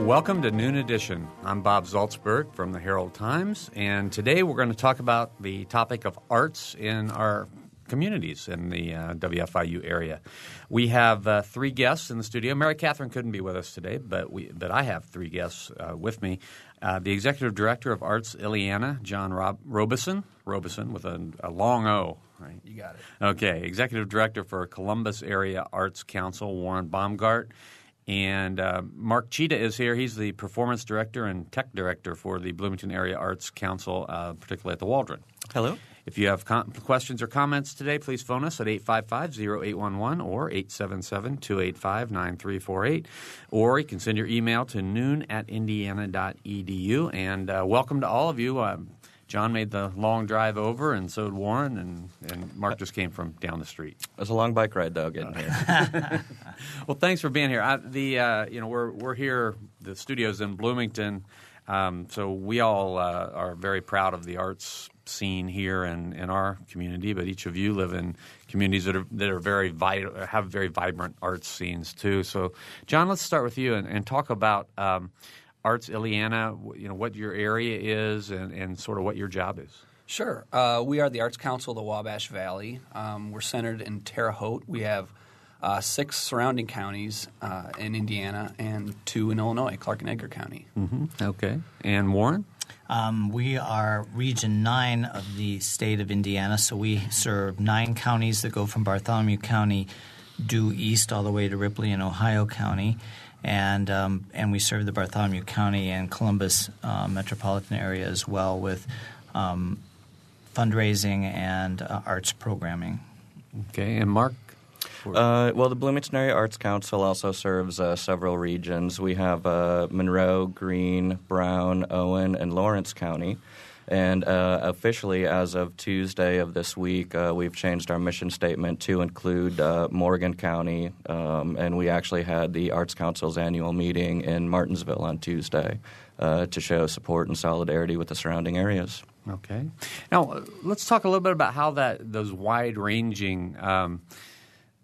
Welcome to Noon Edition. I'm Bob Zaltsberg from the Herald Times, and today we're going to talk about the topic of arts in our communities in the uh, WFIU area. We have uh, three guests in the studio. Mary Catherine couldn't be with us today, but we but I have three guests uh, with me. Uh, the executive director of Arts Illiana, John Rob- Robeson, Robeson with a, a long O. Right. You got it. Okay, executive director for Columbus Area Arts Council, Warren Baumgart. And uh, Mark Cheetah is here. He's the performance director and tech director for the Bloomington Area Arts Council, uh, particularly at the Waldron. Hello. If you have com- questions or comments today, please phone us at 855-0811 or 877-285-9348. Or you can send your email to noon at indiana.edu. And uh, welcome to all of you. John made the long drive over, and so did Warren, and, and Mark just came from down the street. It was a long bike ride, though, getting here. well, thanks for being here. I, the uh, you know we're we're here. The studio's in Bloomington, um, so we all uh, are very proud of the arts scene here in, in our community. But each of you live in communities that are that are very vital, have very vibrant arts scenes too. So, John, let's start with you and, and talk about. Um, Arts Illiana, you know what your area is and, and sort of what your job is. Sure. Uh, we are the Arts Council of the Wabash Valley. Um, we're centered in Terre Haute. We have uh, six surrounding counties uh, in Indiana and two in Illinois, Clark and Edgar County. Mm-hmm. Okay. And Warren? Um, we are Region 9 of the state of Indiana, so we serve nine counties that go from Bartholomew County due east all the way to Ripley and Ohio County and um, and we serve the Bartholomew County and Columbus uh, metropolitan area as well with um, fundraising and uh, arts programming. Okay, and Mark. Uh, well, the Bloomington Area Arts Council also serves uh, several regions. We have uh, Monroe, Greene, Brown, Owen, and Lawrence County. And uh, officially, as of Tuesday of this week, uh, we've changed our mission statement to include uh, Morgan County. Um, and we actually had the Arts Council's annual meeting in Martinsville on Tuesday uh, to show support and solidarity with the surrounding areas. Okay. Now, let's talk a little bit about how that those wide ranging. Um,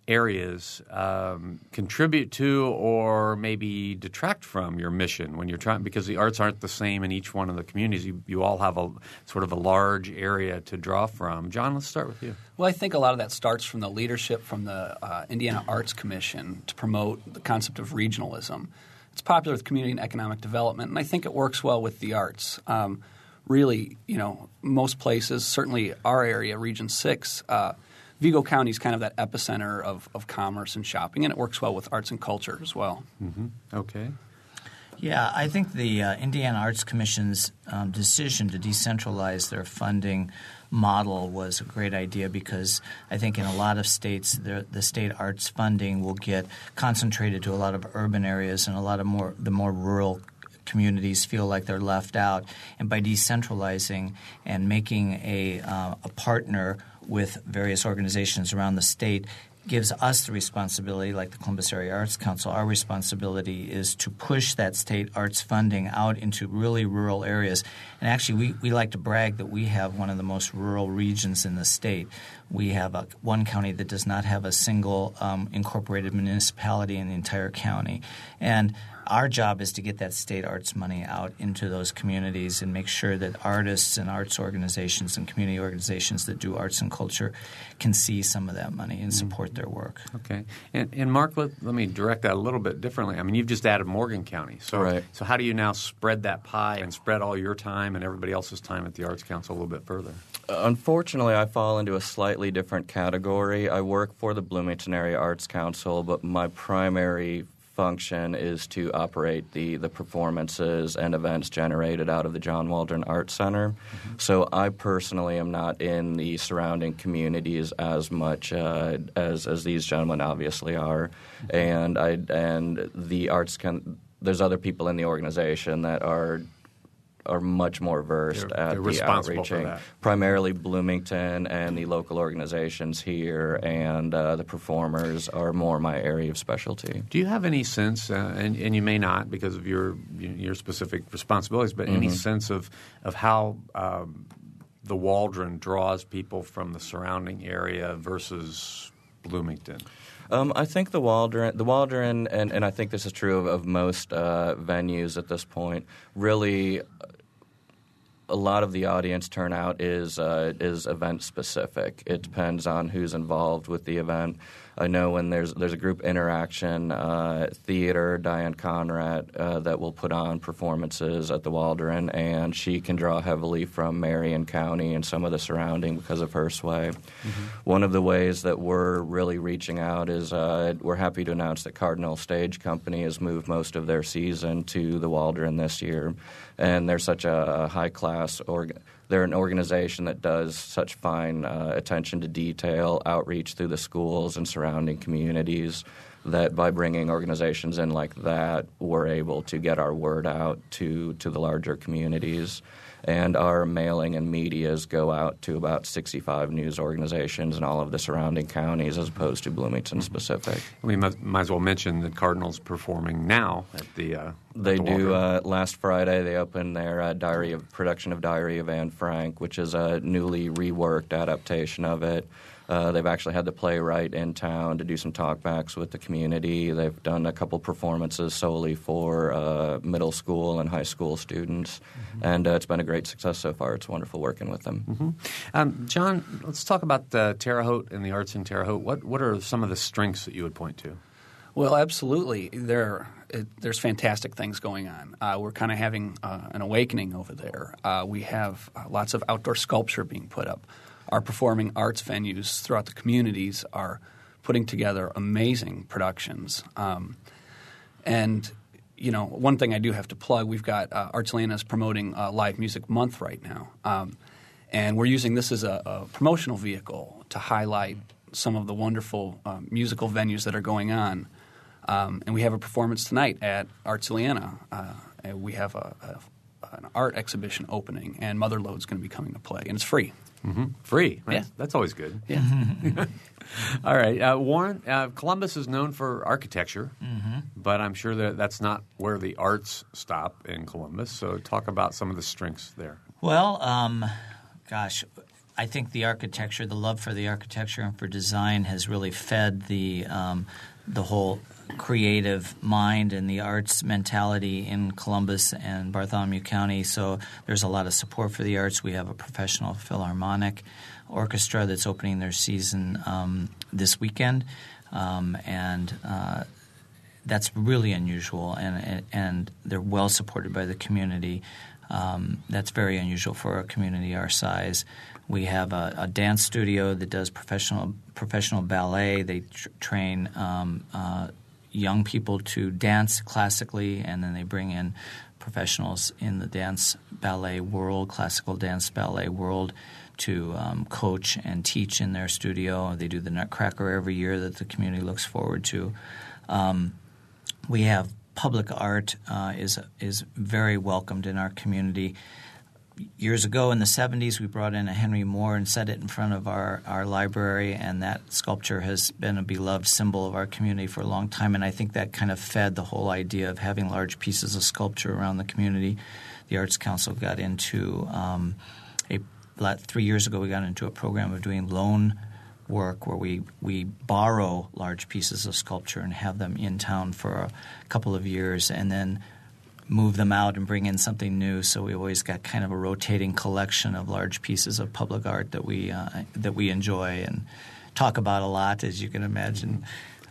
areas um, contribute to or maybe detract from your mission when you're trying because the arts aren't the same in each one of the communities. You, you all have a sort of a large area to draw from. John let's start with you. Well i think a lot of that starts from the leadership from the uh, indiana arts commission to promote the concept of regionalism. It's popular with community and economic development and i think it works well with the arts. Um, really you know most places certainly our area region 6 uh, Vigo County is kind of that epicenter of, of commerce and shopping, and it works well with arts and culture as well. Mm-hmm. Okay. Yeah, I think the uh, Indiana Arts Commission's um, decision to decentralize their funding model was a great idea because I think in a lot of states the, the state arts funding will get concentrated to a lot of urban areas and a lot of more the more rural communities feel like they're left out. And by decentralizing and making a, uh, a partner with various organizations around the state gives us the responsibility, like the Columbus Area Arts Council, our responsibility is to push that state arts funding out into really rural areas. And actually, we, we like to brag that we have one of the most rural regions in the state. We have a, one county that does not have a single um, incorporated municipality in the entire county. And our job is to get that state arts money out into those communities and make sure that artists and arts organizations and community organizations that do arts and culture can see some of that money and mm-hmm. support their work. Okay. And, and Mark, let, let me direct that a little bit differently. I mean, you've just added Morgan County. So, right. so how do you now spread that pie and spread all your time and everybody else's time at the Arts Council a little bit further? Unfortunately, I fall into a slightly different category. I work for the Bloomington Area Arts Council, but my primary function is to operate the, the performances and events generated out of the John Waldron Art Center. Mm-hmm. So I personally am not in the surrounding communities as much uh, as as these gentlemen obviously are, mm-hmm. and I and the arts can. There's other people in the organization that are are much more versed they're, at they're the outreaching. Primarily Bloomington and the local organizations here, and uh, the performers are more my area of specialty. Do you have any sense, uh, and, and, you may not because of your your specific responsibilities, but mm-hmm. any sense of of how um, the Waldron draws people from the surrounding area versus Bloomington? Um, I think the Waldron, the Waldron, and, and I think this is true of, of most uh, venues at this point. Really, a lot of the audience turnout is uh, is event specific. It depends on who's involved with the event. I know when there's there's a group interaction uh, theater, Diane Conrad, uh, that will put on performances at the Waldron, and she can draw heavily from Marion County and some of the surrounding because of her sway. Mm-hmm. One of the ways that we're really reaching out is uh, we're happy to announce that Cardinal Stage Company has moved most of their season to the Waldron this year, and they're such a high class organ they're an organization that does such fine uh, attention to detail, outreach through the schools and surrounding communities that by bringing organizations in like that, we're able to get our word out to, to the larger communities and our mailing and medias go out to about 65 news organizations in all of the surrounding counties as opposed to Bloomington specific. We might, might as well mention that Cardinals performing now at the. Uh, they the do. Uh, last Friday, they opened their uh, Diary of production of Diary of Anne Frank, which is a newly reworked adaptation of it. Uh, they've actually had the playwright in town to do some talkbacks with the community. They've done a couple performances solely for uh, middle school and high school students, mm-hmm. and uh, it's been a great success so far. It's wonderful working with them. Mm-hmm. Um, John, let's talk about the Terre Haute and the arts in Terre Haute. What what are some of the strengths that you would point to? Well, absolutely. There, it, there's fantastic things going on. Uh, we're kind of having uh, an awakening over there. Uh, we have uh, lots of outdoor sculpture being put up our performing arts venues throughout the communities are putting together amazing productions. Um, and you know, one thing I do have to plug: we've got uh, Arts Illiana's promoting uh, Live Music Month right now, um, and we're using this as a, a, promotional vehicle to highlight some of the wonderful uh, musical venues that are going on. Um, and we have a performance tonight at Arts. Uh, we have a, a, an art exhibition opening, and Mother Lode's going to be coming to play, and it's free. Mm-hmm. Free. That's, yeah. That's always good. Yeah. All right. Uh, Warren, uh, Columbus is known for architecture, mm-hmm. but I'm sure that that's not where the arts stop in Columbus. So talk about some of the strengths there. Well, um, gosh, I think the architecture, the love for the architecture and for design has really fed the um, the whole creative mind and the arts mentality in Columbus and Bartholomew County. So there's a lot of support for the arts. We have a professional philharmonic orchestra that's opening their season um, this weekend, um, and uh, that's really unusual. And and they're well supported by the community. Um, that's very unusual for a community our size. We have a, a, dance studio that does professional professional ballet. They tr- train um, uh, young people to dance classically, and then they bring in professionals in the dance ballet world, classical dance ballet world, to um, coach and teach in their studio. They do the Nutcracker every year that the community looks forward to. Um, we have public art uh, is is very welcomed in our community years ago in the 70s, we brought in a Henry Moore and set it in front of our, our library, and that sculpture has been a beloved symbol of our community for a long time. And I think that kind of fed the whole idea of having large pieces of sculpture around the community. The Arts Council got into um, a three years ago. We got into a program of doing loan work where we, we borrow large pieces of sculpture and have them in town for a couple of years, and then move them out and bring in something new. So we always got kind of a rotating collection of large pieces of public art that we uh, that we enjoy and talk about a lot, as you can imagine.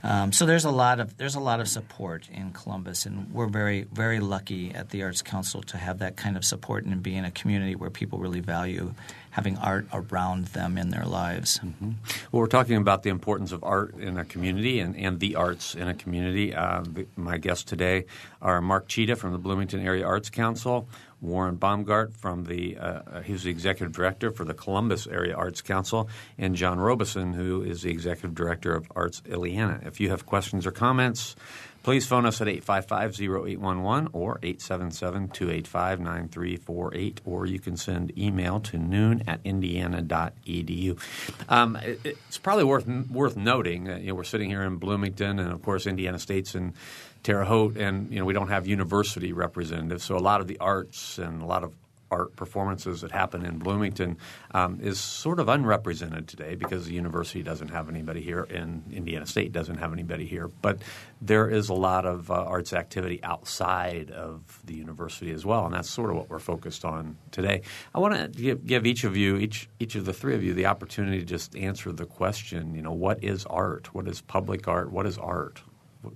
Um, so there's a lot of there's a lot of support in Columbus, and we're very very lucky at the Arts Council to have that kind of support and be in a community where people really value having art around them in their lives. Mm-hmm. Well, we're talking about the importance of art in a community and, and the arts in a community. Uh, the, my guests today are Mark Cheetah from the Bloomington Area Arts Council, Warren Baumgart from the uh, the executive director for the Columbus Area Arts Council, and John Robeson, who is the executive director of Arts Illiana. If you have questions or comments, please phone us at 855-0811 or 877-285-9348, or you can send email to noon at indiana.edu. Um, it, it's probably worth worth noting that you know, we're sitting here in Bloomington, and of course Indiana State's in Terre Haute, and you know we don't have university representatives, so a lot of the arts and a lot of art performances that happen in Bloomington um, is sort of unrepresented today because the university doesn't have anybody here and Indiana State doesn't have anybody here. But there is a lot of uh, arts activity outside of the university as well, and that's sort of what we're focused on today. I want to give, give each of you, each each of the three of you, the opportunity to just answer the question. You know, what is art? What is public art? What is art?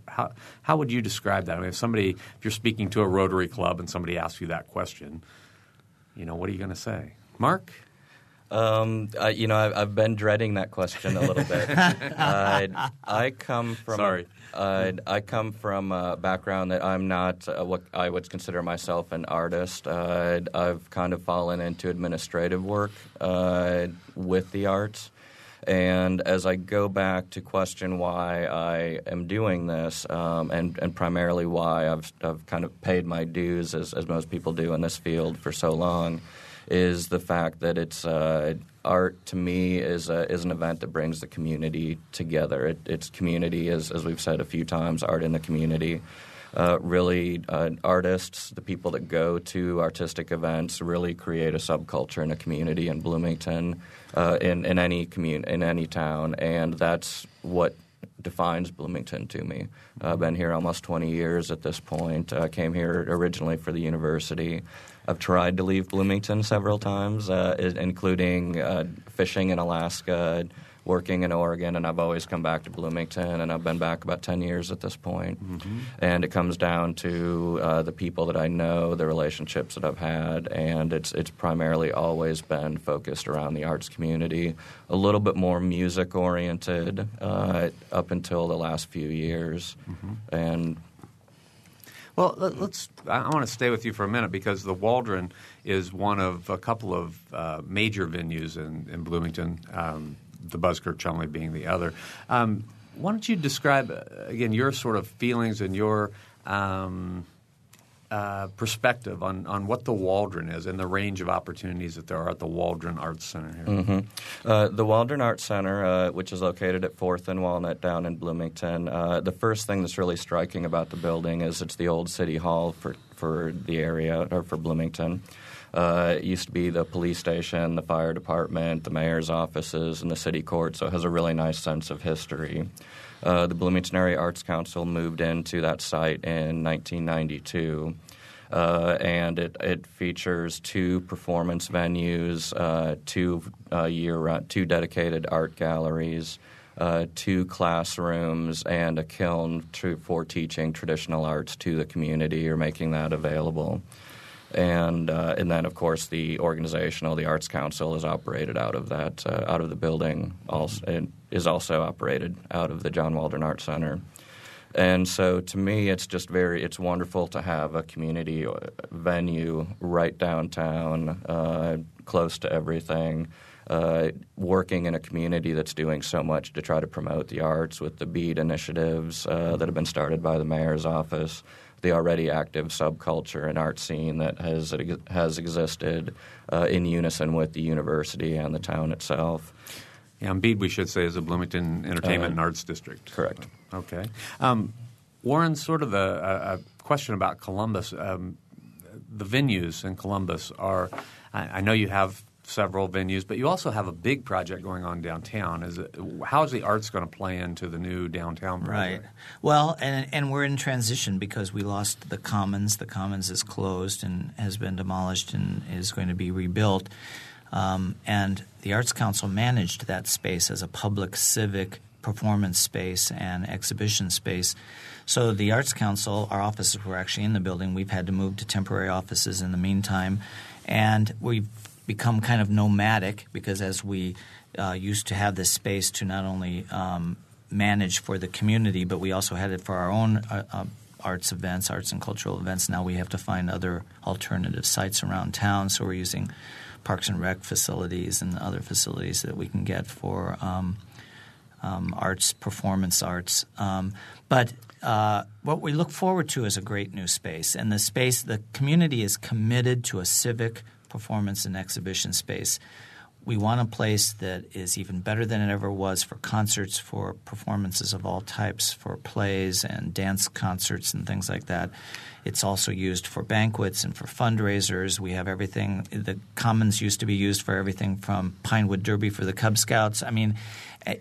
how how would you describe that? I mean, if somebody, if you're speaking to a Rotary Club and somebody asks you that question, you know, what are you going to say, Mark? Um, uh, you know, I've, I've, been dreading that question a little bit. uh, I come from sorry. Uh, I come from a background that I'm not uh, what I would consider myself an artist. Uh, I've kind of fallen into administrative work uh, with the arts. And as I go back to question why I am doing this, um, and, and primarily why I've, I've kind of paid my dues, as, as most people do in this field for so long, is the fact that it's uh, art to me is a, is an event that brings the community together. It, it's community, as, as we've said a few times, art in the community uh, really uh, artists, the people that go to artistic events, really create a subculture and a community in Bloomington, uh, in in any commun- in any town, and that's what defines Bloomington to me. I've been here almost 20 years at this point. I came here originally for the university. I've tried to leave Bloomington several times, uh, including uh, fishing in Alaska, working in Oregon, and I've always come back to Bloomington, and I've been back about 10 years at this point. Mm-hmm. And it comes down to uh, the people that I know, the relationships that I've had, and it's, it's primarily always been focused around the arts community, a little bit more music oriented uh, up until the last few years. Mm-hmm. And well, let's. I want to stay with you for a minute because the Waldron is one of a couple of uh, major venues in, in Bloomington. Um, the Buskirk Chumley being the other. Um, why don't you describe uh, again your sort of feelings and your um, uh, perspective on, on what the Waldron is and the range of opportunities that there are at the Waldron Arts Center here. Mm-hmm. Uh, the Waldron Arts Center, uh, which is located at Fourth and Walnut down in Bloomington, uh, the first thing that's really striking about the building is it's the old city hall for for the area or for Bloomington. Uh, it used to be the police station, the fire department, the mayor's offices, and the city court, so it has a really nice sense of history. Uh, the Bloomington Area Arts Council moved into that site in 1992. Uh, and it, it features two performance venues, uh, two uh, year two dedicated art galleries, uh, two classrooms, and a kiln to, for teaching traditional arts to the community or making that available and uh, and then of course the organizational the arts council is operated out of that uh, out of the building also and is also operated out of the John Waldron Art Center. And so to me it's just very it's wonderful to have a community uh, venue right downtown uh, close to everything. Uh, working in a community that's doing so much to try to promote the arts with the BEAD initiatives uh, that have been started by the mayor's office, the already active subculture and art scene that has has existed uh, in unison with the university and the town itself. Yeah, and BEAD, we should say, is a Bloomington Entertainment uh, and Arts District. Correct. Okay. Um, Warren, sort of a, a question about Columbus. Um, the venues in Columbus are, I, I know you have several venues, but you also have a big project going on downtown. Is it, how is the arts going to play into the new downtown project? Right. Well, and and we're in transition because we lost the Commons. The Commons is closed and has been demolished and is going to be rebuilt. Um, and the Arts Council managed that space as a public civic performance space and exhibition space. So the Arts Council, our offices were actually in the building. We've had to move to temporary offices in the meantime, and we've become kind of nomadic because as we uh, used to have this space to not only um, manage for the community, but we also had it for our own uh, uh, arts events, arts and cultural events. Now we have to find other alternative sites around town, so we're using parks and rec facilities and other facilities that we can get for um, um, arts, performance arts. Um, but uh, what we look forward to is a great new space, and the space, the community is committed to a civic performance and exhibition space. we want a place that is even better than it ever was for concerts, for performances of all types, for plays and dance concerts and things like that. It's also used for banquets and for fundraisers. We have everything. The Commons used to be used for everything from Pinewood Derby for the Cub Scouts. I mean,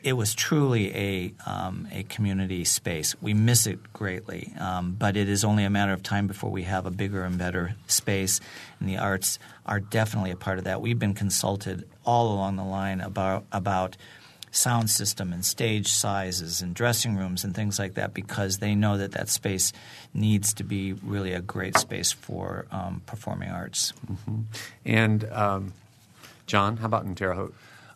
it was truly a um, a community space. We miss it greatly, um, but it is only a matter of time before we have a bigger and better space. And the arts are definitely a part of that. We've been consulted all along the line about about sound system and stage sizes and dressing rooms and things like that because they know that that space needs to be really a great space for um, performing arts. Mm-hmm. And um, John, how about in Terre Haute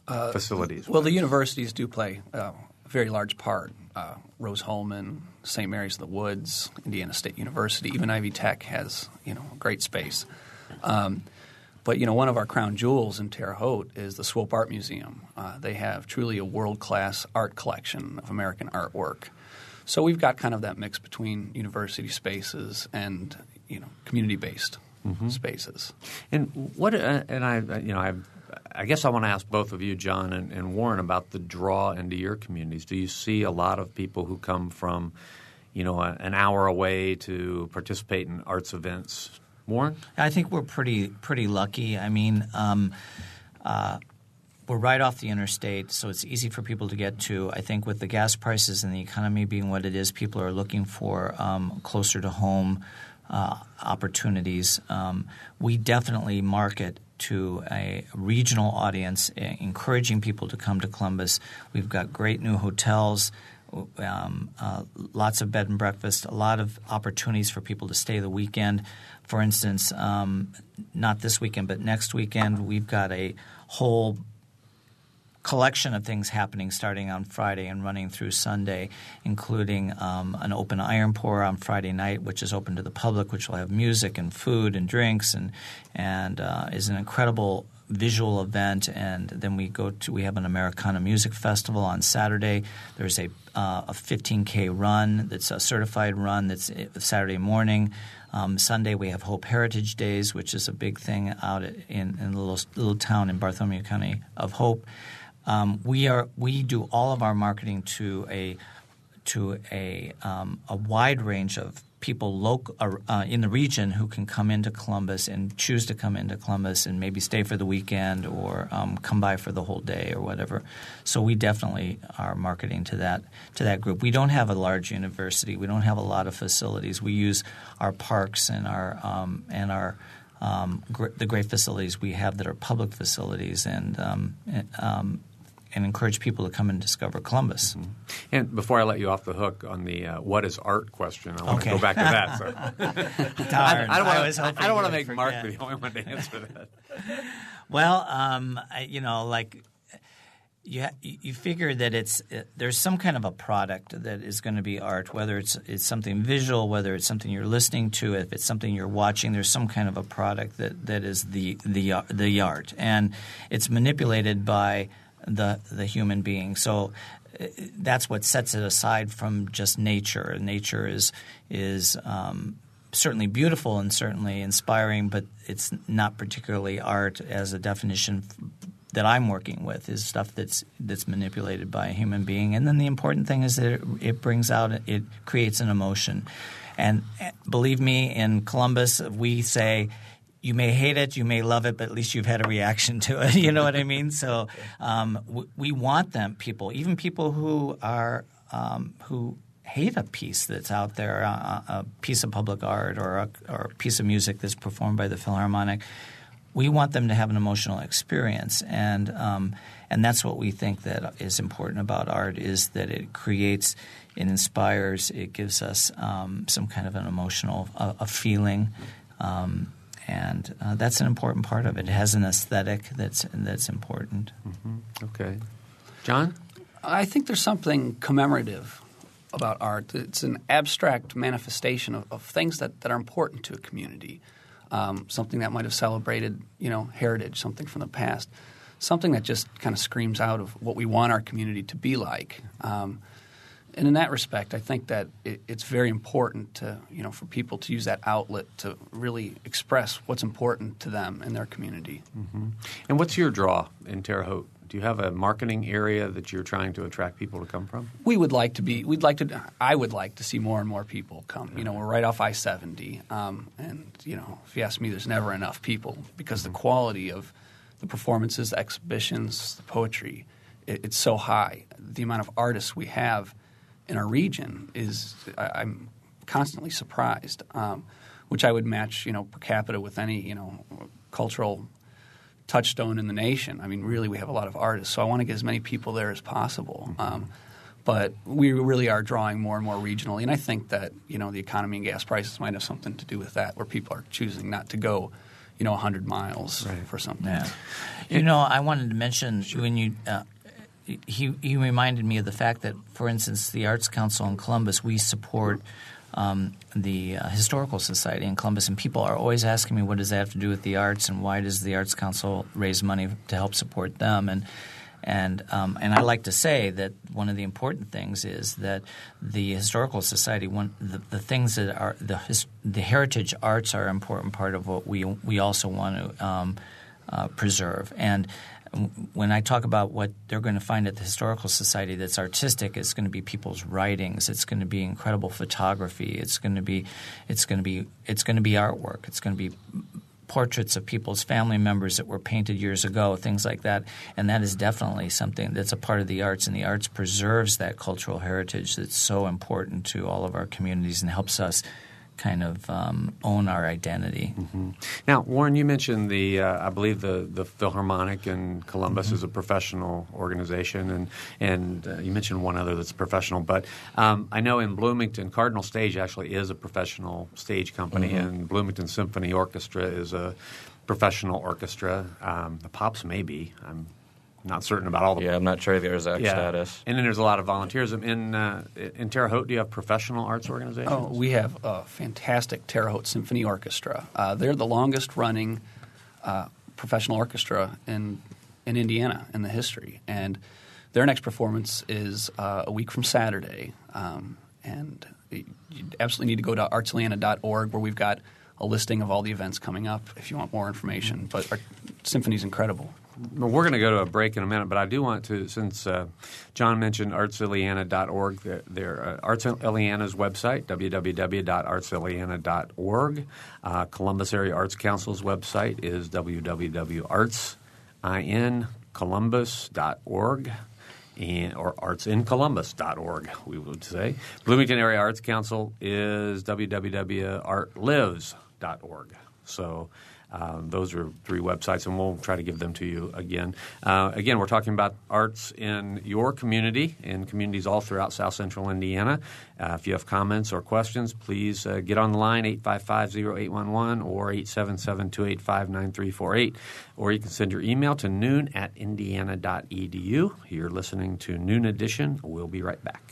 uh, facilities? Well, the universities do play uh, a very large part. Uh, Rose-Hulman, St. Mary's of the Woods, Indiana State University, even Ivy Tech has you know great space. Um, but you know, one of our crown jewels in Terre Haute is the Swope Art Museum. Uh, they have truly a world class art collection of American artwork. So we've got kind of that mix between university spaces and you know community based mm-hmm. spaces. And what? Uh, and I, you know, I. I guess I want to ask both of you, John and, and Warren, about the draw into your communities. Do you see a lot of people who come from, you know, an hour away to participate in arts events Warren? I think we're pretty pretty lucky. I mean, um, uh, we're right off the interstate, so it's easy for people to get to. I think with the gas prices and the economy being what it is, people are looking for um, closer to home uh, opportunities. Um, we definitely market to a regional audience, encouraging people to come to Columbus. We've got great new hotels um, uh, lots of bed and breakfast, a lot of opportunities for people to stay the weekend. For instance, um, not this weekend, but next weekend, we've got a whole collection of things happening starting on Friday and running through Sunday, including um, an open iron pour on Friday night, which is open to the public, which will have music and food and drinks and and uh, is an incredible visual event, and then we go to we have an Americana Music Festival on Saturday. There's a uh, a 15k run that's a certified run that's uh, Saturday morning. Um, Sunday we have Hope Heritage Days, which is a big thing out in, in a little little town in Bartholomew County of Hope. Um, we are we do all of our marketing to a to a um, a wide range of people local uh, uh, in the region who can come into Columbus and choose to come into Columbus and maybe stay for the weekend or um, come by for the whole day or whatever. So we definitely are marketing to that to that group. We don't have a large university. We don't have a lot of facilities. We use our parks and our um, and our um, gr- the great facilities we have that are public facilities and, um, and um, and encourage people to come and discover Columbus. Mm-hmm. And before I let you off the hook on the uh, what is art question, I want okay. to go back to that. So. Darn, I, I don't want to make Mark the only one to answer that. well, um, I, you know, like you you figure that it's it, there's some kind of a product that is going to be art, whether it's it's something visual, whether it's something you're listening to, if it's something you're watching. There's some kind of a product that, that is the the the art, and it's manipulated by the the human being. So uh, that's what sets it aside from just nature. Nature is is um, certainly beautiful and certainly inspiring, but it's not particularly art as a definition that I'm working with is stuff that's that's manipulated by a human being. And then the important thing is that it, it brings out it creates an emotion. And believe me, in Columbus, we say you may hate it, you may love it, but at least you've had a reaction to it. you know what I mean? So um, we want them, people, even people who are um, who hate a piece that's out there, uh, a piece of public art or a, or a piece of music that's performed by the Philharmonic. We want them to have an emotional experience, and um, and that's what we think that is important about art is that it creates, it inspires, it gives us um, some kind of an emotional a, a feeling. Um, and uh, that's an important part of it. It has an aesthetic that's that's important. Mm-hmm. Okay, John, I think there's something commemorative about art. It's an abstract manifestation of, of things that, that are important to a community. Um, something that might have celebrated, you know, heritage, something from the past, something that just kind of screams out of what we want our community to be like. Um, and in that respect, I think that it, it's very important to you know for people to use that outlet to really express what's important to them in their community. Mm-hmm. And what's your draw in Terre Haute? Do you have a marketing area that you're trying to attract people to come from? We would like to be. We'd like to. I would like to see more and more people come. You know, we're right off I seventy, um, and you know, if you ask me, there's never enough people because the quality of the performances, the exhibitions, the poetry, it, it's so high. The amount of artists we have in our region is I, am constantly surprised, um, which I would match you know per capita with any you know cultural touchstone in the nation. I mean, really, we have a lot of artists, so I want to get as many people there as possible. Um, but we really are drawing more and more regionally, and I think that you know the economy and gas prices might have something to do with that, where people are choosing not to go, you know, 100 miles right. for something. Yeah. You know, I wanted to mention sure. when you uh, he, he reminded me of the fact that, for instance, the Arts Council in Columbus, we support um, the uh, Historical Society in Columbus, and people are always asking me, what does that have to do with the arts, and why does the Arts Council raise money to help support them? And and um, and I like to say that one of the important things is that the historical society, one the, the things that are the the heritage arts are an important part of what we we also want to um, uh, preserve. And when I talk about what they're going to find at the Historical Society that's artistic, it's going to be people's writings. It's going to be incredible photography. It's going to be, it's going to be, it's going to be artwork. It's going to be portraits of people's family members that were painted years ago, things like that. And that is definitely something that's a part of the arts, and the arts preserves that cultural heritage that's so important to all of our communities and helps us kind of um, own our identity. Mm-hmm. Now, Warren, you mentioned the uh, I believe the the Philharmonic in Columbus mm-hmm. is a professional organization, and and uh, you mentioned one other that's professional. But um, I know in Bloomington, Cardinal Stage actually is a professional stage company, mm-hmm. and Bloomington Symphony Orchestra is a professional orchestra. Um, the Pops may be. I'm not certain about all the. Yeah, I'm not sure of your exact yeah. status. And then there's a lot of volunteers in uh, in Terre Haute. Do you have professional arts organizations? Oh, we have a fantastic Terre Haute Symphony Orchestra. Uh, they're the longest running uh, professional orchestra in in Indiana in the history, and their next performance is uh, a week from Saturday. Um, and you absolutely need to go to artsilliana.org where we've got a listing of all the events coming up if you want more information. But our symphony's incredible. We're going to go to a break in a minute, but I do want to, since uh, John mentioned artsilliana.org, their, their uh, Arts Illiana's website, www.artsilliana.org. Uh, Columbus Area Arts Council's website is www.artsincolumbus.org. And, or artsincolumbus.org, we would say. Bloomington Area Arts Council is www.artlives.org. So um, those are three websites, and we'll try to give them to you again. Uh, again, we're talking about arts in your community and communities all throughout South Central Indiana. Uh, if you have comments or questions, please uh, get on the line 855-0811 or 877-285-9348. Or you can send your email to noon at indiana.edu. You're listening to Noon Edition. We'll be right back.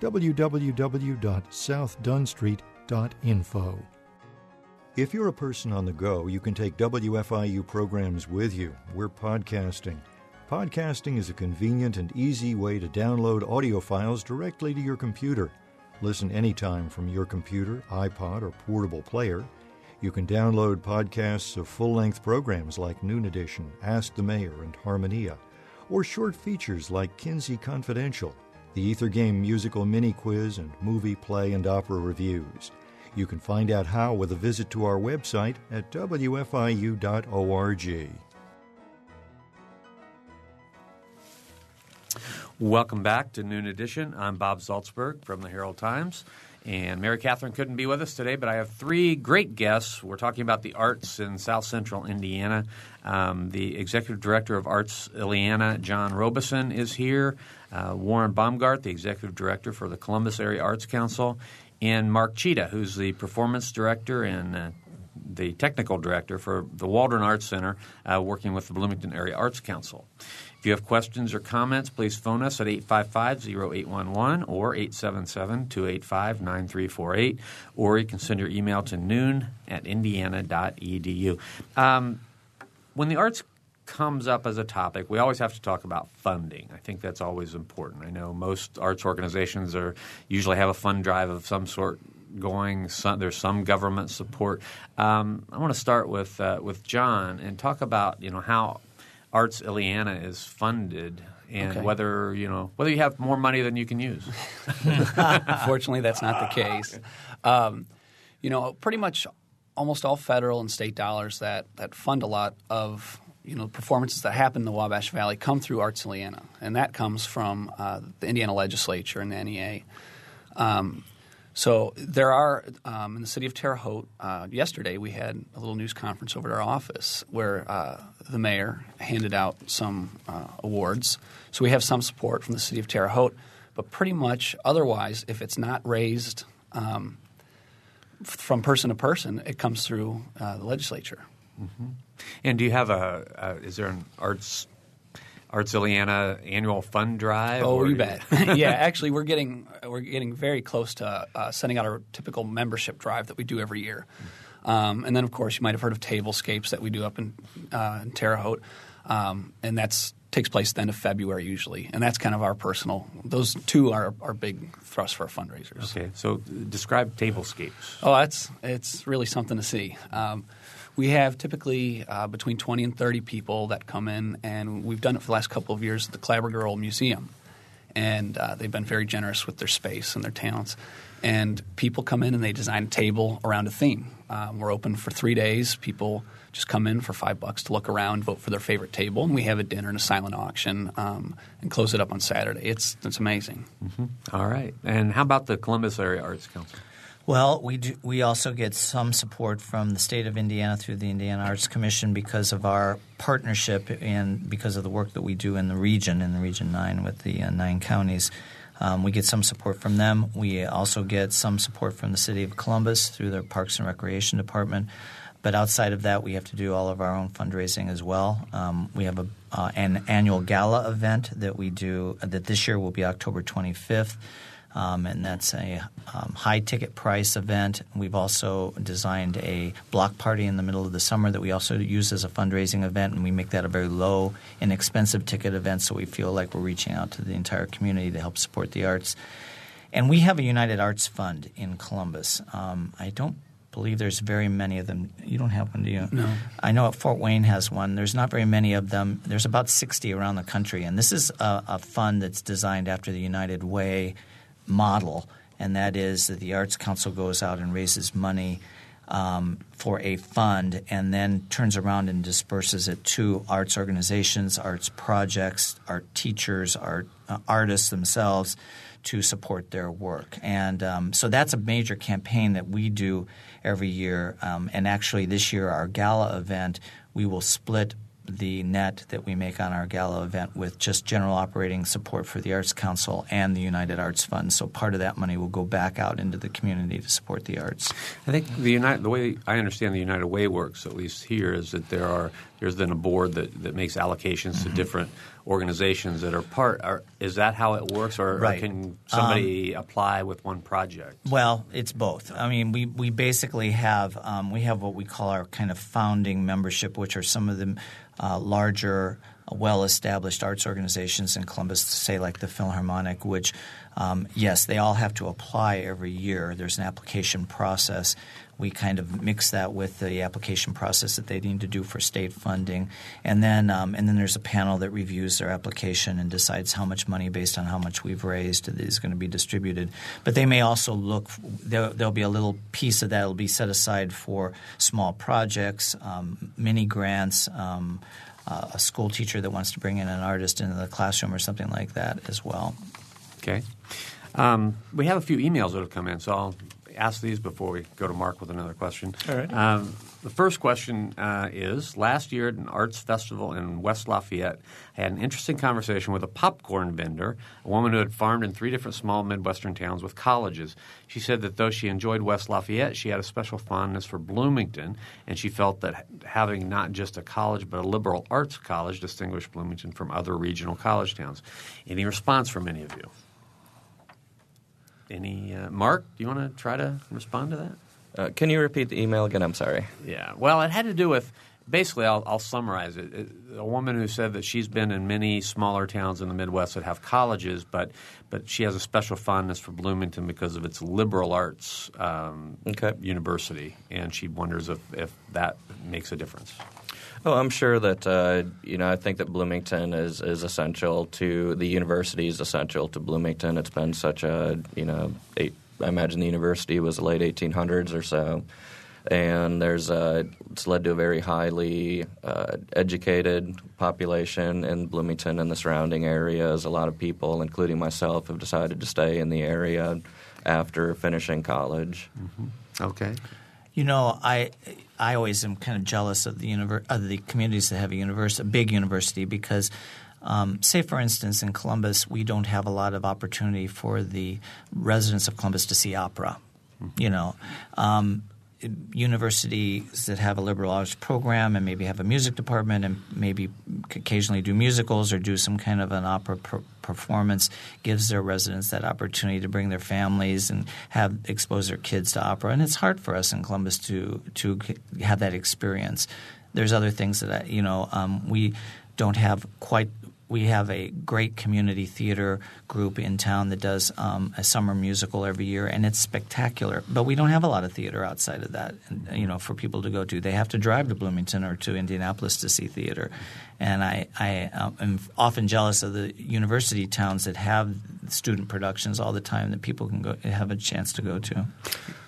www.southdunstreet.info. If you're a person on the go, you can take WFIU programs with you. We're podcasting. Podcasting is a convenient and easy way to download audio files directly to your computer. Listen anytime from your computer, iPod, or portable player. You can download podcasts of full length programs like Noon Edition, Ask the Mayor, and Harmonia, or short features like Kinsey Confidential the Ether Game musical mini quiz, and movie, play, and opera reviews. You can find out how with a visit to our website at wfiu.org. Welcome back to Noon Edition. I'm Bob Zaltsberg from the Herald Times. And Mary Catherine couldn't be with us today, but I have three great guests. We're talking about the arts in South Central Indiana. Um, the Executive Director of Arts Illiana, John Robeson, is here. Uh, Warren Baumgart, the Executive Director for the Columbus Area Arts Council. And Mark Cheetah, who's the Performance Director and uh, the Technical Director for the Waldron Arts Center, uh, working with the Bloomington Area Arts Council. If you have questions or comments, please phone us at 855-0811 or 877-285-9348, or you can send your email to noon at indiana.edu. Um, when the arts comes up as a topic, we always have to talk about funding. I think that's always important. I know most arts organizations are usually have a fund drive of some sort going. Some, there's some government support. Um, I want to start with uh, with John and talk about you know how Arts Illiana is funded and Okay. whether you know whether you have more money than you can use. Fortunately, that's not the case. Um, you know, pretty much almost all federal and state dollars that, that fund a lot of you know performances that happen in the Wabash Valley come through Arts Illiana, and that comes from uh, the Indiana legislature and the NEA. Um, so there are um, in the city of Terre Haute. Uh, yesterday, we had a little news conference over at our office where uh, the mayor handed out some uh, awards. So we have some support from the city of Terre Haute, but pretty much otherwise, if it's not raised um, f- from person to person, it comes through uh, the legislature. And do you have a is there an arts Arts Illiana annual fund drive? Oh, you bet. yeah, actually, we're getting we're getting very close to uh, sending out our typical membership drive that we do every year. Um, and then, of course, you might have heard of Tablescapes that we do up in, uh, in Terre Haute, um, and that's takes place at the end of February usually. And that's kind of our personal. Those two are our big thrust for our fundraisers. Okay, so describe tablescapes. Oh, that's it's really something to see. Um, we have typically uh, between 20 and 30 people that come in, and we've done it for the last couple of years at the Clabber Girl Museum. And uh, they've been very generous with their space and their talents. And people come in and they design a table around a theme. Um, we're open for three days. People just come in for five bucks to look around, vote for their favorite table, and we have a dinner and a silent auction um, and close it up on Saturday. It's, it's amazing. All right, and how about the Columbus Area Arts Council? Well, we do, we also get some support from the state of Indiana through the Indiana Arts Commission because of our partnership and because of the work that we do in the region, in the Region 9 with the uh, nine counties. Um, we get some support from them. We also get some support from the city of Columbus through their Parks and Recreation Department. But outside of that, we have to do all of our own fundraising as well. Um, we have a, uh, an annual gala event that we do that this year will be October 25th. Um, and that's a um, high ticket price event. We've also designed a block party in the middle of the summer that we also use as a fundraising event, and we make that a very low, inexpensive ticket event so we feel like we're reaching out to the entire community to help support the arts. And we have a United Arts Fund in Columbus. Um, I don't believe there's very many of them. You don't have one, do you? No. I know Fort Wayne has one. There's not very many of them. There's about 60 around the country. And this is a, a fund that's designed after the United Way model, and that is that the Arts Council goes out and raises money um, for a fund and then turns around and disperses it to arts organizations, arts projects, art teachers, art uh, artists themselves to support their work. And um, so that's a major campaign that we do every year. Um, and actually, this year, our gala event, we will split the net that we make on our gala event with just general operating support for the Arts Council and the United Arts Fund. So part of that money will go back out into the community to support the arts. I think the United, the way I understand the United Way works, at least here, is that there are there's then a board that, that makes allocations Mm-hmm. to different organizations that are part. Are, is that how it works, or, or can somebody apply with one project? Well, it's both. I mean, we, we basically have um, we have what we call our kind of founding membership, which are some of the uh, larger, well-established arts organizations in Columbus, say like the Philharmonic, which um, yes, they all have to apply every year. There's an application process. We kind of mix that with the application process that they need to do for state funding, and then um, and then there's a panel that reviews their application and decides how much money, based on how much we've raised, is going to be distributed. But they may also look. There, there'll be a little piece of that will be set aside for small projects, um, mini grants. Um, uh, a school teacher that wants to bring in an artist into the classroom or something like that as well. Okay. Um, we have a few emails that have come in, so I'll ask these before we go to Mark with another question. All right. Um, the first question uh, is Last year at an arts festival in West Lafayette, I had an interesting conversation with a popcorn vendor, a woman who had farmed in three different small Midwestern towns with colleges. She said that though she enjoyed West Lafayette, she had a special fondness for Bloomington, and she felt that having not just a college but a liberal arts college distinguished Bloomington from other regional college towns. Any response from any of you? Any uh, Mark? Do you want to try to respond to that? Uh, can you repeat the email again? I'm sorry. Yeah. Well, it had to do with basically. I'll, I'll summarize it. it. A woman who said that she's been in many smaller towns in the Midwest that have colleges, but but she has a special fondness for Bloomington because of its liberal arts um, Okay. university, and she wonders if, if that makes a difference. Oh, I'm sure that uh, you know. I think that Bloomington is, is essential to the university is essential to Bloomington. It's been such a you know. Eight, I imagine the university was the late 1800s or so, and there's a, it's led to a very highly uh, educated population in Bloomington and the surrounding areas. A lot of people, including myself, have decided to stay in the area after finishing college. Okay. You know, I I always am kind of jealous of the univer- of the communities that have a university, a big university, because, um, say for instance, in Columbus, we don't have a lot of opportunity for the residents of Columbus to see opera. You know, um, universities that have a liberal arts program and maybe have a music department and maybe occasionally do musicals or do some kind of an opera per- performance gives their residents that opportunity to bring their families and have expose their kids to opera. And it's hard for us in Columbus to to have that experience. There's other things that I, you know um, we don't have quite we have a great community theater group in town that does um, a summer musical every year, and it's spectacular. But we don't have a lot of theater outside of that, you know, for people to go to. They have to drive to Bloomington or to Indianapolis to see theater, and I, I um, am often jealous of the university towns that have student productions all the time that people can go have a chance to go to.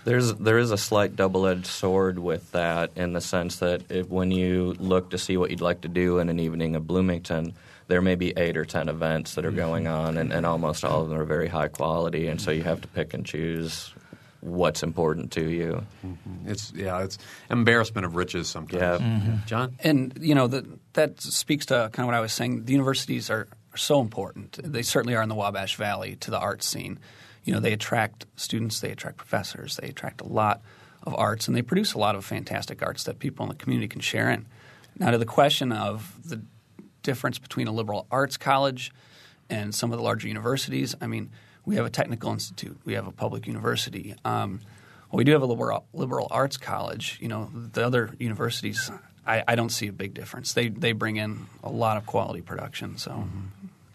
There's there is a slight double edged sword with that in the sense that if, when you look to see what you'd like to do in an evening of Bloomington, there may be eight or ten events that are going mm-hmm. on, and, and almost all of them are very high quality, and so you have to pick and choose what's important to you. Mm-hmm. It's yeah, it's embarrassment of riches sometimes. Mm-hmm. Yeah. John. And you know that that speaks to kind of what I was saying. The universities are, are so important. They certainly are in the Wabash Valley to the arts scene. You know, they attract students, they attract professors, they attract a lot of arts, and they produce a lot of fantastic arts that people in the community can share in. Now, to the question of the difference between a liberal arts college and some of the larger universities, I mean, we have a technical institute, we have a public university. Um, well, we do have a liberal, liberal arts college. You know, the other universities, I, I don't see a big difference. They they bring in a lot of quality production. So.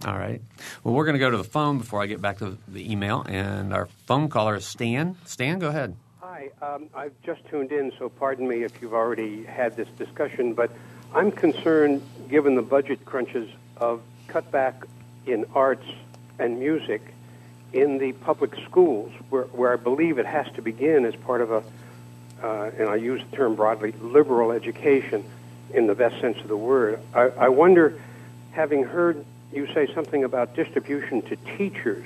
All right. Well, we're going to go to the phone before I get back to the email, and our phone caller is Stan. Stan, go ahead. Hi, um, I've just tuned in, so pardon me if you've already had this discussion, but I'm concerned, given the budget crunches, of cutback in arts and music in the public schools, where, where I believe it has to begin as part of a, uh, and I use the term broadly, liberal education in the best sense of the word. I, I wonder, having heard you say something about distribution to teachers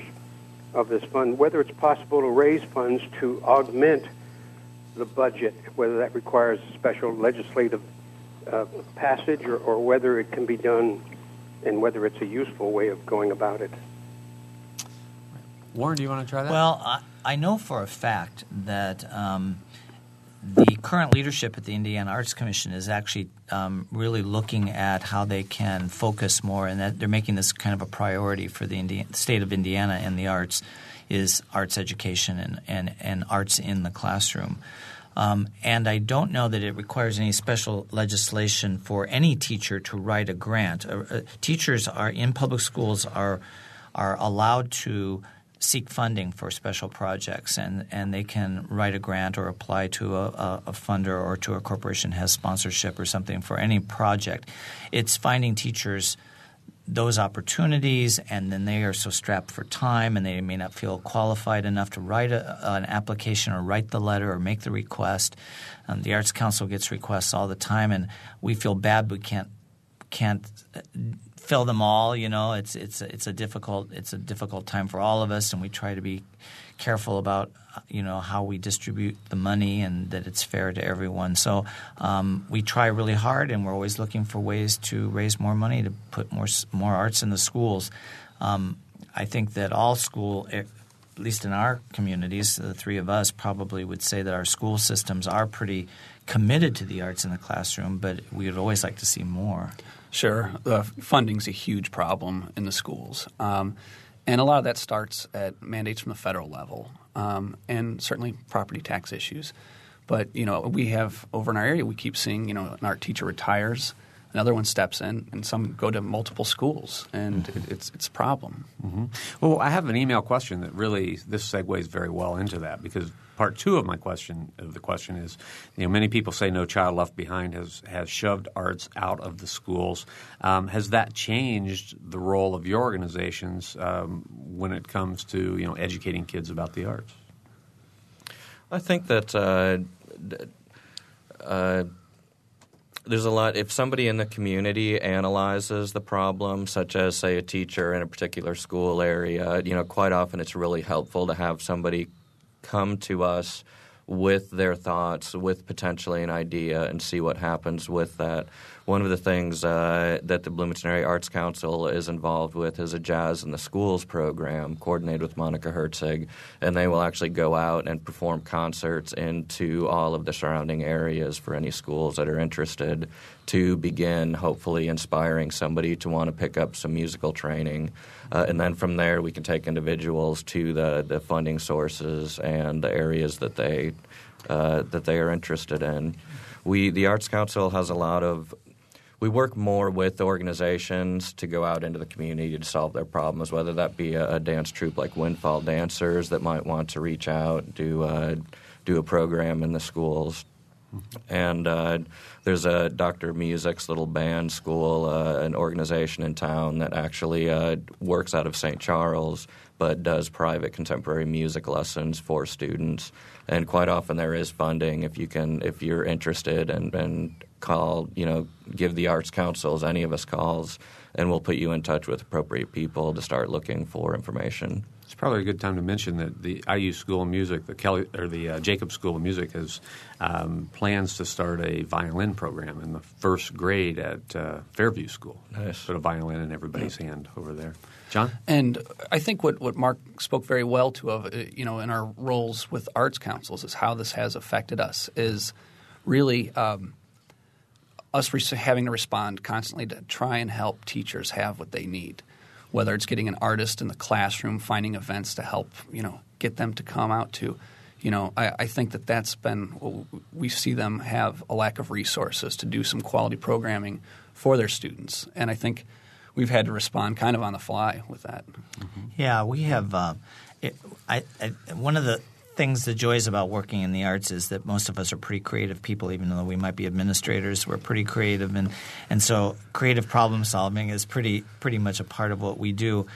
of this fund, whether it's possible to raise funds to augment the budget, whether that requires special legislative uh, passage or, or whether it can be done and whether it's a useful way of going about it. Warren, do you want to try that? Well, I, I know for a fact that um, the current leadership at the Indiana Arts Commission is actually um, really looking at how they can focus more, and that they're making this kind of a priority for the Indiana, state of Indiana and the arts is arts education and, and, and arts in the classroom. Um, and I don't know that it requires any special legislation for any teacher to write a grant. Uh, uh, teachers are in public schools are are allowed to seek funding for special projects, and, and they can write a grant or apply to a, a, a funder or to a corporation has sponsorship or something for any project. It's finding teachers those opportunities, and then they are so strapped for time, and they may not feel qualified enough to write a, an application or write the letter or make the request. Um, the Arts Council gets requests all the time, and we feel bad we can't can't fill them all. You know, it's it's it's a difficult it's a difficult time for all of us, and we try to be careful about you know how we distribute the money and that it's fair to everyone. So um, we try really hard, and we're always looking for ways to raise more money to put more more arts in the schools. Um, I think that all school, at least in our communities, the three of us probably would say that our school systems are pretty committed to the arts in the classroom, but we would always like to see more. Sure. Uh, funding's a huge problem in the schools. Um, and a lot of that starts at mandates from the federal level um, and certainly property tax issues. But, you know, we have over in our area, we keep seeing, you know, an art teacher retires, another one steps in, and some go to multiple schools, and mm-hmm. it, it's, it's a problem. Mm-hmm. Well, I have an email question that really, this segues very well into that because part two of my question of the question is, you know, many people say No Child Left Behind has has shoved arts out of the schools. Um, has that changed the role of your organizations um, when it comes to you know educating kids about the arts? I think that. Uh, uh, there's a lot if somebody in the community analyzes the problem such as say a teacher in a particular school area you know quite often it's really helpful to have somebody come to us with their thoughts, with potentially an idea, and see what happens with that. One of the things uh, that the Bloomington Arts Council is involved with is a Jazz in the Schools program, coordinated with Monika Herzig, and they will actually go out and perform concerts into all of the surrounding areas for any schools that are interested to begin hopefully inspiring somebody to want to pick up some musical training. Uh, and then from there, we can take individuals to the, the funding sources and the areas that they uh, that they are interested in. We the Arts Council has a lot of we work more with organizations to go out into the community to solve their problems, whether that be a, a dance troupe like Windfall Dancers that might want to reach out, do uh, do a program in the schools, and uh, there's a Dr. Music's little band school, uh, an organization in town that actually uh, works out of St. Charles but does private contemporary music lessons for students. And quite often there is funding if you can if you're interested and, and call, you know, give the arts councils, any of us calls, and we'll put you in touch with appropriate people to start looking for information. It's probably a good time to mention that the IU School of Music, the Kelly or the uh, Jacob School of Music, has um, plans to start a violin program in the first grade at uh, Fairview School. Nice. Put a violin in everybody's hand over there. John? And I think what, what Mark spoke very well to of uh, you know in our roles with arts councils is how this has affected us is really um, us re- having to respond constantly to try and help teachers have what they need whether it's getting an artist in the classroom, finding events to help, you know, get them to come out to. You know, I, I think that that's been we see them have a lack of resources to do some quality programming for their students, and I think we've had to respond kind of on the fly with that. Mm-hmm. Yeah, we have. Uh, it, I, I, one of the things, the joys about working in the arts is that most of us are pretty creative people, even though we might be administrators. We're pretty creative, and and so creative problem solving is pretty pretty much a part of what we do.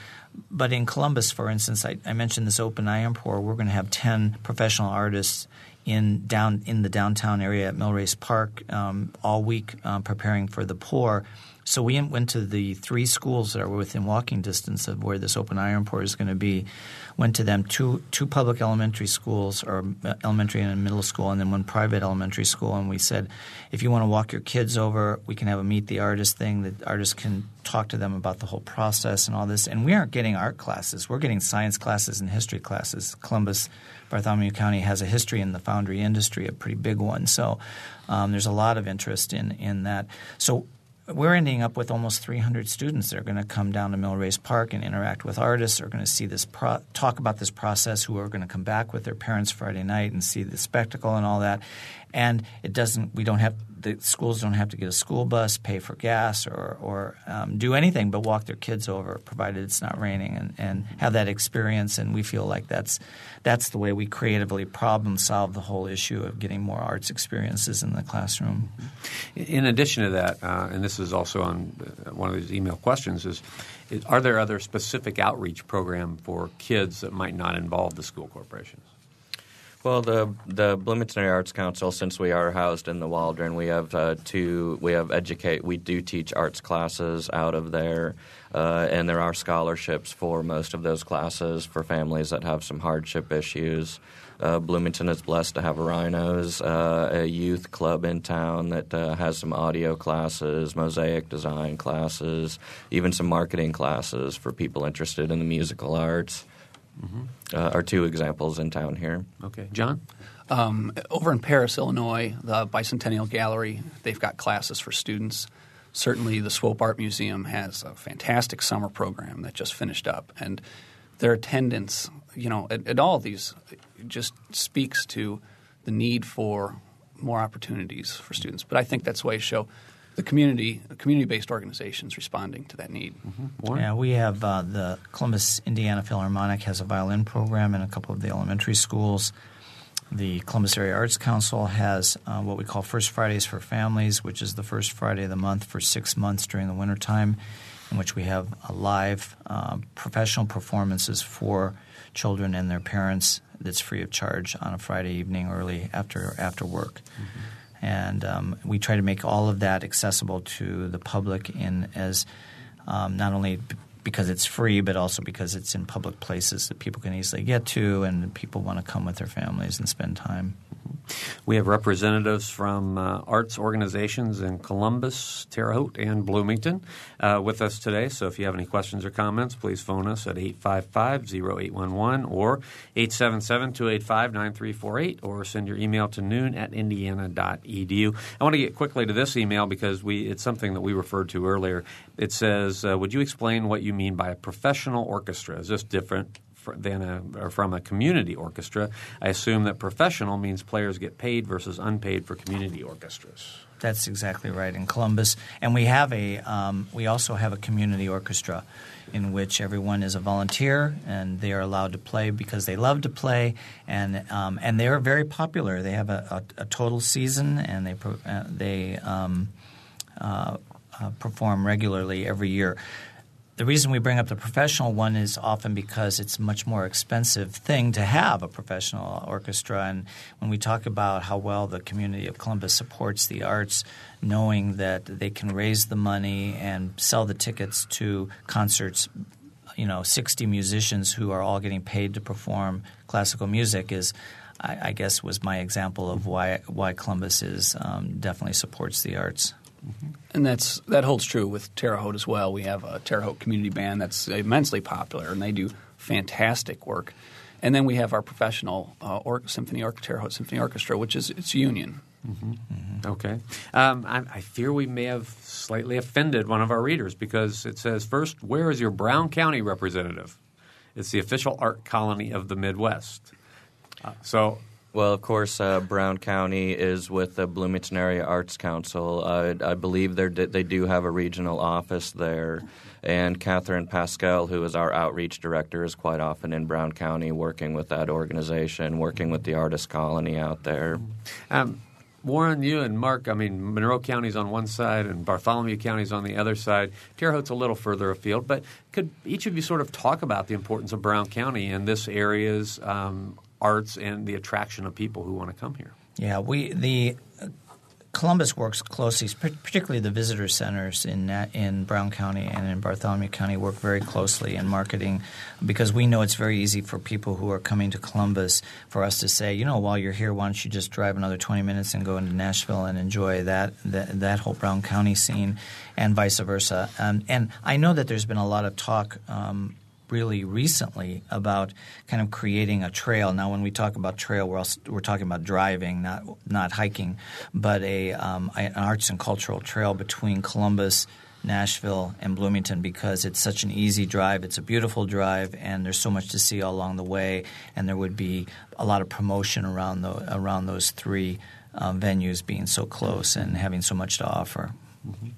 But in Columbus, for instance, I, I mentioned this open iron pour. We're going to have ten professional artists in down in the downtown area at Millrace Park um, all week, um, preparing for the pour. So we went to the three schools that are within walking distance of where this open iron pour is going to be went to them two two public elementary schools or elementary and middle school and then one private elementary school and we said if you want to walk your kids over we can have a meet the artist thing the artist can talk to them about the whole process and all this and we aren't getting art classes. We're getting science classes and history classes. Columbus Bartholomew County has a history in the foundry industry a pretty big one. So um, there's a lot of interest in in that. So we're ending up with almost 300 students that are going to come down to Millrace Park and interact with artists, are going to see this pro- talk about this process, who are going to come back with their parents Friday night and see the spectacle and all that. And it doesn't. We don't have the schools don't have to get a school bus, pay for gas, or, or um, do anything but walk their kids over, provided it's not raining, and, and have that experience. And we feel like that's that's the way we creatively problem solve the whole issue of getting more arts experiences in the classroom. In addition to that, uh, and this is also on uh, one of these email questions, is, is are there other specific outreach program for kids that might not involve the school corporations? Well, the the Bloomington Arts Council, since we are housed in the Waldron, we have uh, two. We have educate. We do teach arts classes out of there, uh, and there are scholarships for most of those classes for families that have some hardship issues. Uh, Bloomington is blessed to have Rhinos, uh, a youth club in town that uh, has some audio classes, mosaic design classes, even some marketing classes for people interested in the musical arts. Mm-hmm. are two examples in town here. Okay, John. Um, over in Paris, Illinois, the Bicentennial Gallery, they've got classes for students. Certainly, the Swope Art Museum has a fantastic summer program that just finished up, and their attendance, you know, at, at all of these, just speaks to the need for more opportunities for students. But I think that's why show the community, community-based organizations responding to that need. Mm-hmm. Yeah, we have uh, the Columbus, Indiana Philharmonic has a violin program in a couple of the elementary schools. The Columbus Area Arts Council has uh, what we call First Fridays for Families, which is the first Friday of the month for six months during the wintertime, in which we have live uh, professional performances for children and their parents that's free of charge on a Friday evening early after after work. Mm-hmm and um, we try to make all of that accessible to the public in as um, not only because it's free, but also because it's in public places that people can easily get to, and people want to come with their families and spend time. We have representatives from uh, arts organizations in Columbus, Terre Haute, and Bloomington uh, with us today. So if you have any questions or comments, please phone us at 855 0811 or 877 285 9348 or send your email to noon at indiana.edu. I want to get quickly to this email because we it's something that we referred to earlier. It says, uh, Would you explain what you mean by a professional orchestra? Is this different than a, from a community orchestra. I assume that professional means players get paid versus unpaid for community orchestras. That's exactly right in Columbus, and we have a um, we also have a community orchestra in which everyone is a volunteer and they are allowed to play because they love to play and um, and they are very popular. They have a, a, a total season and they uh, they um, uh, uh, perform regularly every year. The reason we bring up the professional one is often because it's a much more expensive thing to have a professional orchestra. And when we talk about how well the community of Columbus supports the arts, knowing that they can raise the money and sell the tickets to concerts, you know, 60 musicians who are all getting paid to perform classical music is – I, guess was my example of why why Columbus is um, definitely supports the arts. Mm-hmm. And that's that holds true with Terre Haute as well. We have a Terre Haute community band that's immensely popular, and they do fantastic work. And then we have our professional uh, or- symphony or- Terre Haute Symphony Orchestra, which is its union. Mm-hmm. Mm-hmm. Okay. Um, I, I, fear we may have slightly offended one of our readers because it says first, where is your Brown County representative? It's the official art colony of the Midwest. Uh, so well, of course, uh, Brown County is with the Bloomington Area Arts Council. Uh, I believe they do have a regional office there. And Catherine Pascal, who is our outreach director, is quite often in Brown County working with that organization, working with the artist colony out there. Um, Warren, you and Mark, I mean, Monroe County's on one side and Bartholomew County's on the other side. Terre Haute's a little further afield, but could each of you sort of talk about the importance of Brown County and this area's um, arts and the attraction of people who want to come here. Yeah, we the Columbus works closely, particularly the visitor centers in in Brown County and in Bartholomew County work very closely in marketing because we know it's very easy for people who are coming to Columbus for us to say, you know, while you're here, why don't you just drive another 20 minutes and go into Nashville and enjoy that that, that whole Brown County scene, and vice versa. Um, and I know that there's been a lot of talk. Um, really recently about kind of creating a trail. Now, when we talk about trail, we're also, we're talking about driving, not not hiking, but a um, an arts and cultural trail between Columbus. Nashville and Bloomington because it's such an easy drive. It's a beautiful drive, and there's so much to see along the way. And there would be a lot of promotion around the, around those three um, venues being so close and having so much to offer. Mm-hmm.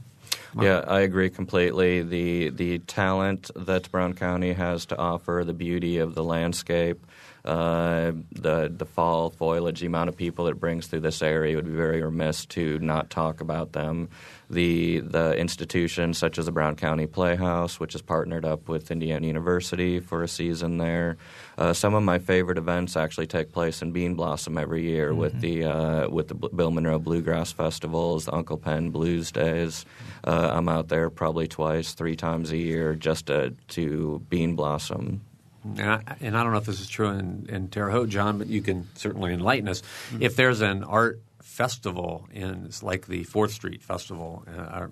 Yeah, I agree completely. The the talent that Brown County has to offer, the beauty of the landscape, uh, the the fall foliage, the amount of people it brings through this area would be very remiss to not talk about them. The the institutions such as the Brown County Playhouse, which is partnered up with Indiana University for a season there. Uh, some of my favorite events actually take place in Bean Blossom every year mm-hmm. with the uh, with the Bill Monroe Bluegrass Festivals, the Uncle Pen Blues Days. Uh, I'm out there probably twice, three times a year just to, to Bean Blossom. And I, and I, don't know if this is true in, in Terre Haute, John, but you can certainly enlighten us. Mm-hmm. If there's an art festival in like the Fourth Street Festival, uh,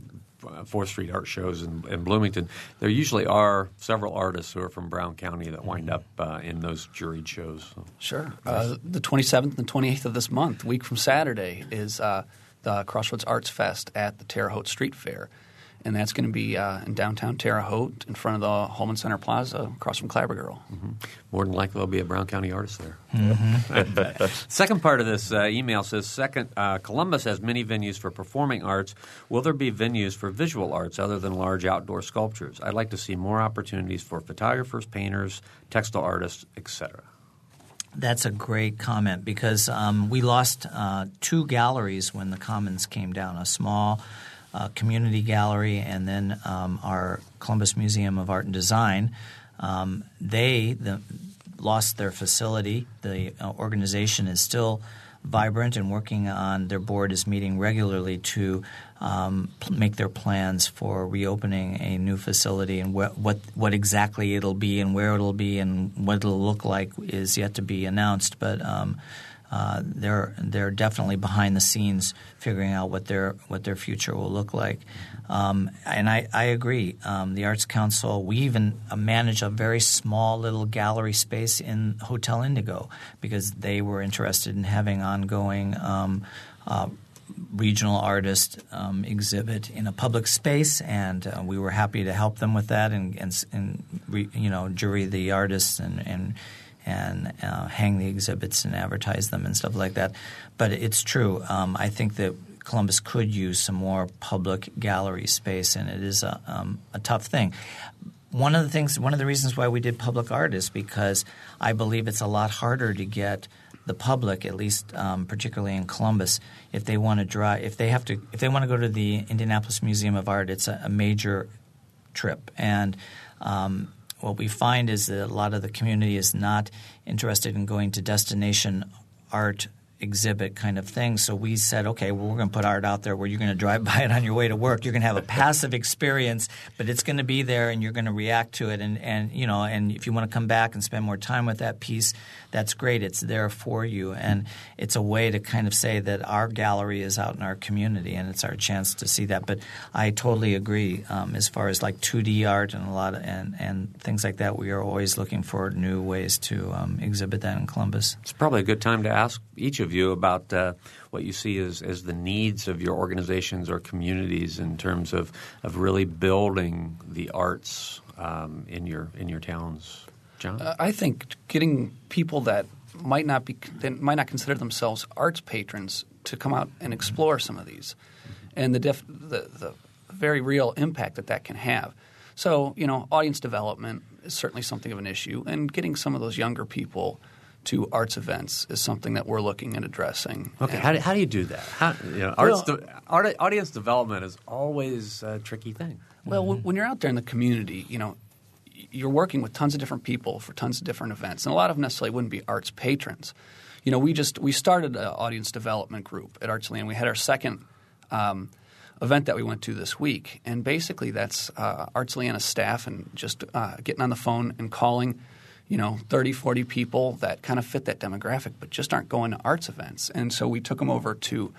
Fourth Street art shows in, in, Bloomington, there usually are several artists who are from Brown County that wind up uh, in those juried shows. So. Sure. Uh, the 27th and 28th of this month, week from Saturday, is uh, the Crossroads Arts Fest at the Terre Haute Street Fair and that's going to be uh, in downtown Terre Haute in front of the Hulman Center Plaza across from Clabber Girl. Mm-hmm. More than likely, there'll be a Brown County artist there. Mm-hmm. second part of this uh, email says Second, uh, Columbus has many venues for performing arts. Will there be venues for visual arts other than large outdoor sculptures? I'd like to see more opportunities for photographers, painters, textile artists, etc. That's a great comment because um, we lost uh, two galleries when the Commons came down. A small uh, community gallery and then um, our Columbus Museum of Art and Design. Um, they the, lost their facility. The uh, organization is still vibrant and working on their board is meeting regularly to um, make their plans for reopening a new facility and wh- what what exactly it'll be and where it'll be and what it'll look like is yet to be announced. But um, uh, they're they're definitely behind the scenes figuring out what their what their future will look like. Um, and I, I agree. Um, the Arts Council, we even manage a very small little gallery space in Hotel Indigo because they were interested in having ongoing um, uh, regional artist um, exhibit in a public space, and uh, we were happy to help them with that and, and, and re, you know jury the artists and, and and uh, hang the exhibits and advertise them and stuff like that. But it's true. Um, I think that Columbus could use some more public gallery space, and it is a, um, a tough thing. One of the things, one of the reasons why we did public art is because I believe it's a lot harder to get the public, at least um, particularly in Columbus, if they want to drive, if they have to, if they want to go to the Indianapolis Museum of Art, it's a, a major trip, and um, what we find is that a lot of the community is not interested in going to destination art exhibit kind of thing. So we said, okay, well, we're going to put art out there where you're going to drive by it on your way to work. You're going to have a passive experience, but it's going to be there and you're going to react to it. And, and, you know, and if you want to come back and spend more time with that piece, that's great. It's there for you. And it's a way to kind of say that our gallery is out in our community and it's our chance to see that. But I totally agree um, as far as like 2D art and a lot of, and, and things like that. We are always looking for new ways to um, exhibit that in Columbus. It's probably a good time to ask each of you about uh, what you see as, as the needs of your organizations or communities in terms of, of really building the arts um, in your in your towns. John, uh, I think getting people that might not be that might not consider themselves arts patrons to come out and explore some of these, and the, def, the the very real impact that that can have. So you know, audience development is certainly something of an issue, and getting some of those younger people to arts events is something that we're looking at addressing. Okay, how do, how do you do that? How, you know, arts well, de- art, audience development is always a tricky thing. Well, mm-hmm. when you're out there in the community, you know, you're working with tons of different people for tons of different events, and a lot of them necessarily wouldn't be arts patrons. You know, we just we started an audience development group at Arts Illiana. We had our second um, event that we went to this week, and basically that's uh, Arts Illiana staff and just uh, getting on the phone and calling – you know 30 40 people that kind of fit that demographic but just aren't going to arts events and so we took them over to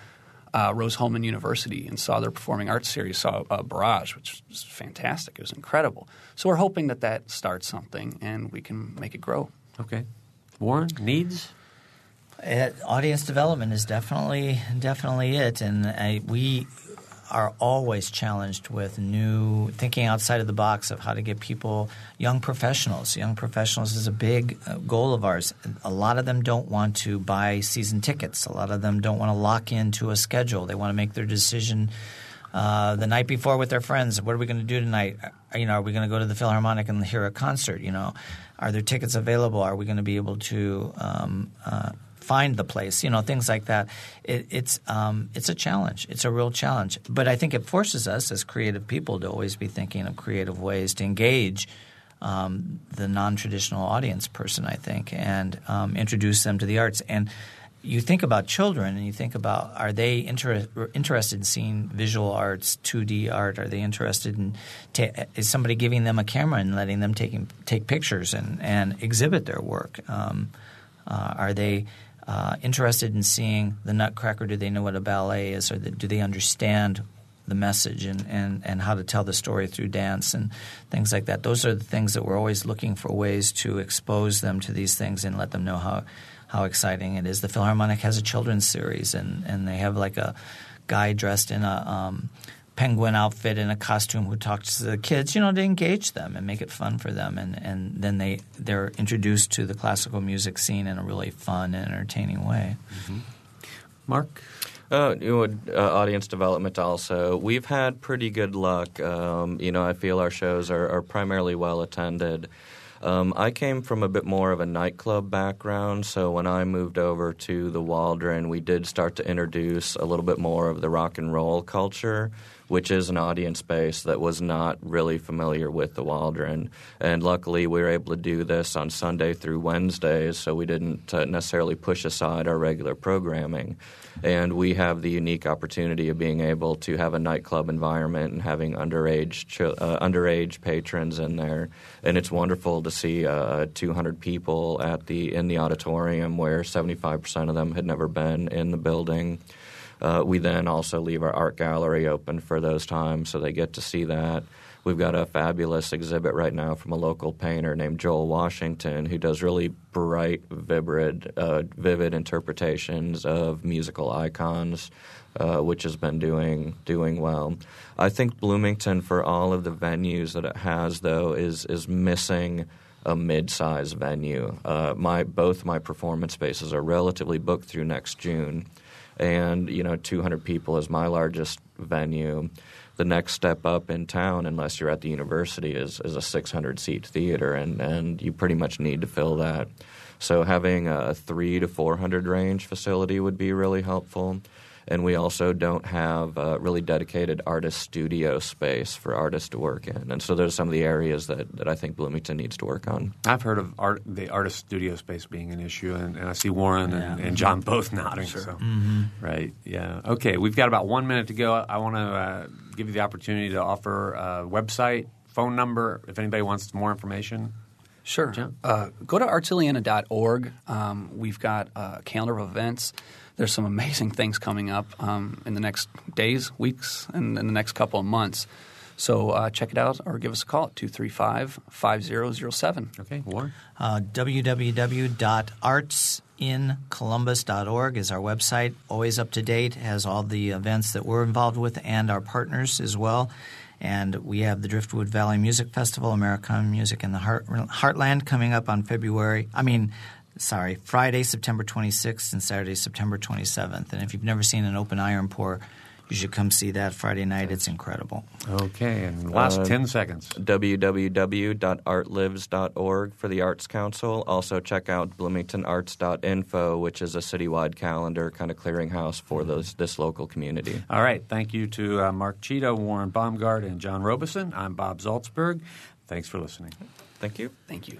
uh, Rose-Hulman University and saw their performing arts series, saw uh, Barrage, which was fantastic. It was incredible. So we're hoping that that starts something and we can make it grow. Okay. Warren, needs? Uh, audience development is definitely definitely it, and I, we are always challenged with new thinking outside of the box of how to get people, young professionals. Young professionals is a big uh, goal of ours. A lot of them don't want to buy season tickets. A lot of them don't want to lock into a schedule. They want to make their decision uh, the night before with their friends. What are we going to do tonight? Uh, you know, are we going to go to the Philharmonic and hear a concert? You know, are there tickets available? Are we going to be able to um, uh, find the place, you know, things like that. It, it's um, it's a challenge. It's a real challenge. But I think it forces us as creative people to always be thinking of creative ways to engage um, the non-traditional audience person. I think and um, introduce them to the arts and. You think about children, and you think about are they inter- interested in seeing visual arts, 2D art? Are they interested in ta- is somebody giving them a camera and letting them take take pictures and, and exhibit their work? Um, uh, are they uh, interested in seeing the Nutcracker? Do they know what a ballet is, or do they understand the message and, and, and how to tell the story through dance and things like that? Those are the things that we're always looking for ways to expose them to these things and let them know how how exciting it is. The Philharmonic has a children's series, and, and they have like a guy dressed in a um, penguin outfit and a costume who talks to the kids, you know, to engage them and make it fun for them. And, and then they, they're introduced to the classical music scene in a really fun and entertaining way. Mm-hmm. Mark? Uh, you know, uh, audience development also. We've had pretty good luck. Um, you know, I feel our shows are, are primarily well attended. Um, I came from a bit more of a nightclub background, so when I moved over to the Waldron, we did start to introduce a little bit more of the rock and roll culture which is an audience base that was not really familiar with the Waldron. And luckily, we were able to do this on Sunday through Wednesdays, so we didn't uh, necessarily push aside our regular programming. And we have the unique opportunity of being able to have a nightclub environment and having underage uh, underage patrons in there. And it's wonderful to see uh, 200 people at the in the auditorium where 75% of them had never been in the building. Uh, we then also leave our art gallery open for those times so they get to see that. We've got a fabulous exhibit right now from a local painter named Joel Washington who does really bright, vivid, uh, vivid interpretations of musical icons, uh, which has been doing doing well. I think Bloomington, for all of the venues that it has, though, is is missing a mid-size venue. Uh, my both my performance spaces are relatively booked through next June and you know 200 people is my largest venue. The next step up in town, unless you're at the university, is, is a 600 seat theater, and, and you pretty much need to fill that. So having a three to 400 range facility would be really helpful and we also don't have a really dedicated artist studio space for artists to work in. And so those are some of the areas that, that I think Bloomington needs to work on. I've heard of art, the artist studio space being an issue, and, and I see Warren yeah. and, and, John both nodding. Sure. So. Mm-hmm. Right, yeah. Okay, we've got about one minute to go. I want to uh, give you the opportunity to offer a website, phone number, if anybody wants more information. Sure. Uh, go to artsilliana.org. Um, we've got a calendar of events there's some amazing things coming up um, in the next days, weeks, and in the next couple of months. So uh, check it out or give us a call at 235 5007. Okay, Warren? Uh, www.artsincolumbus.org is our website. Always up to date, has all the events that we're involved with and our partners as well. And we have the Driftwood Valley Music Festival, Americana Music in the Heart, Heartland coming up on February. I mean, sorry, Friday, September 26th and Saturday, September 27th. And if you've never seen an open iron pour, you should come see that Friday night. It's incredible. Okay, and last uh, 10 seconds. www.artlives.org for the Arts Council. Also, check out bloomingtonarts.info, which is a citywide calendar kind of clearinghouse for those, this local community. All right. Thank you to uh, Mark Cheetah, Warren Baumgart, and John Robeson. I'm Bob Zaltsberg. Thanks for listening. Thank you. Thank you.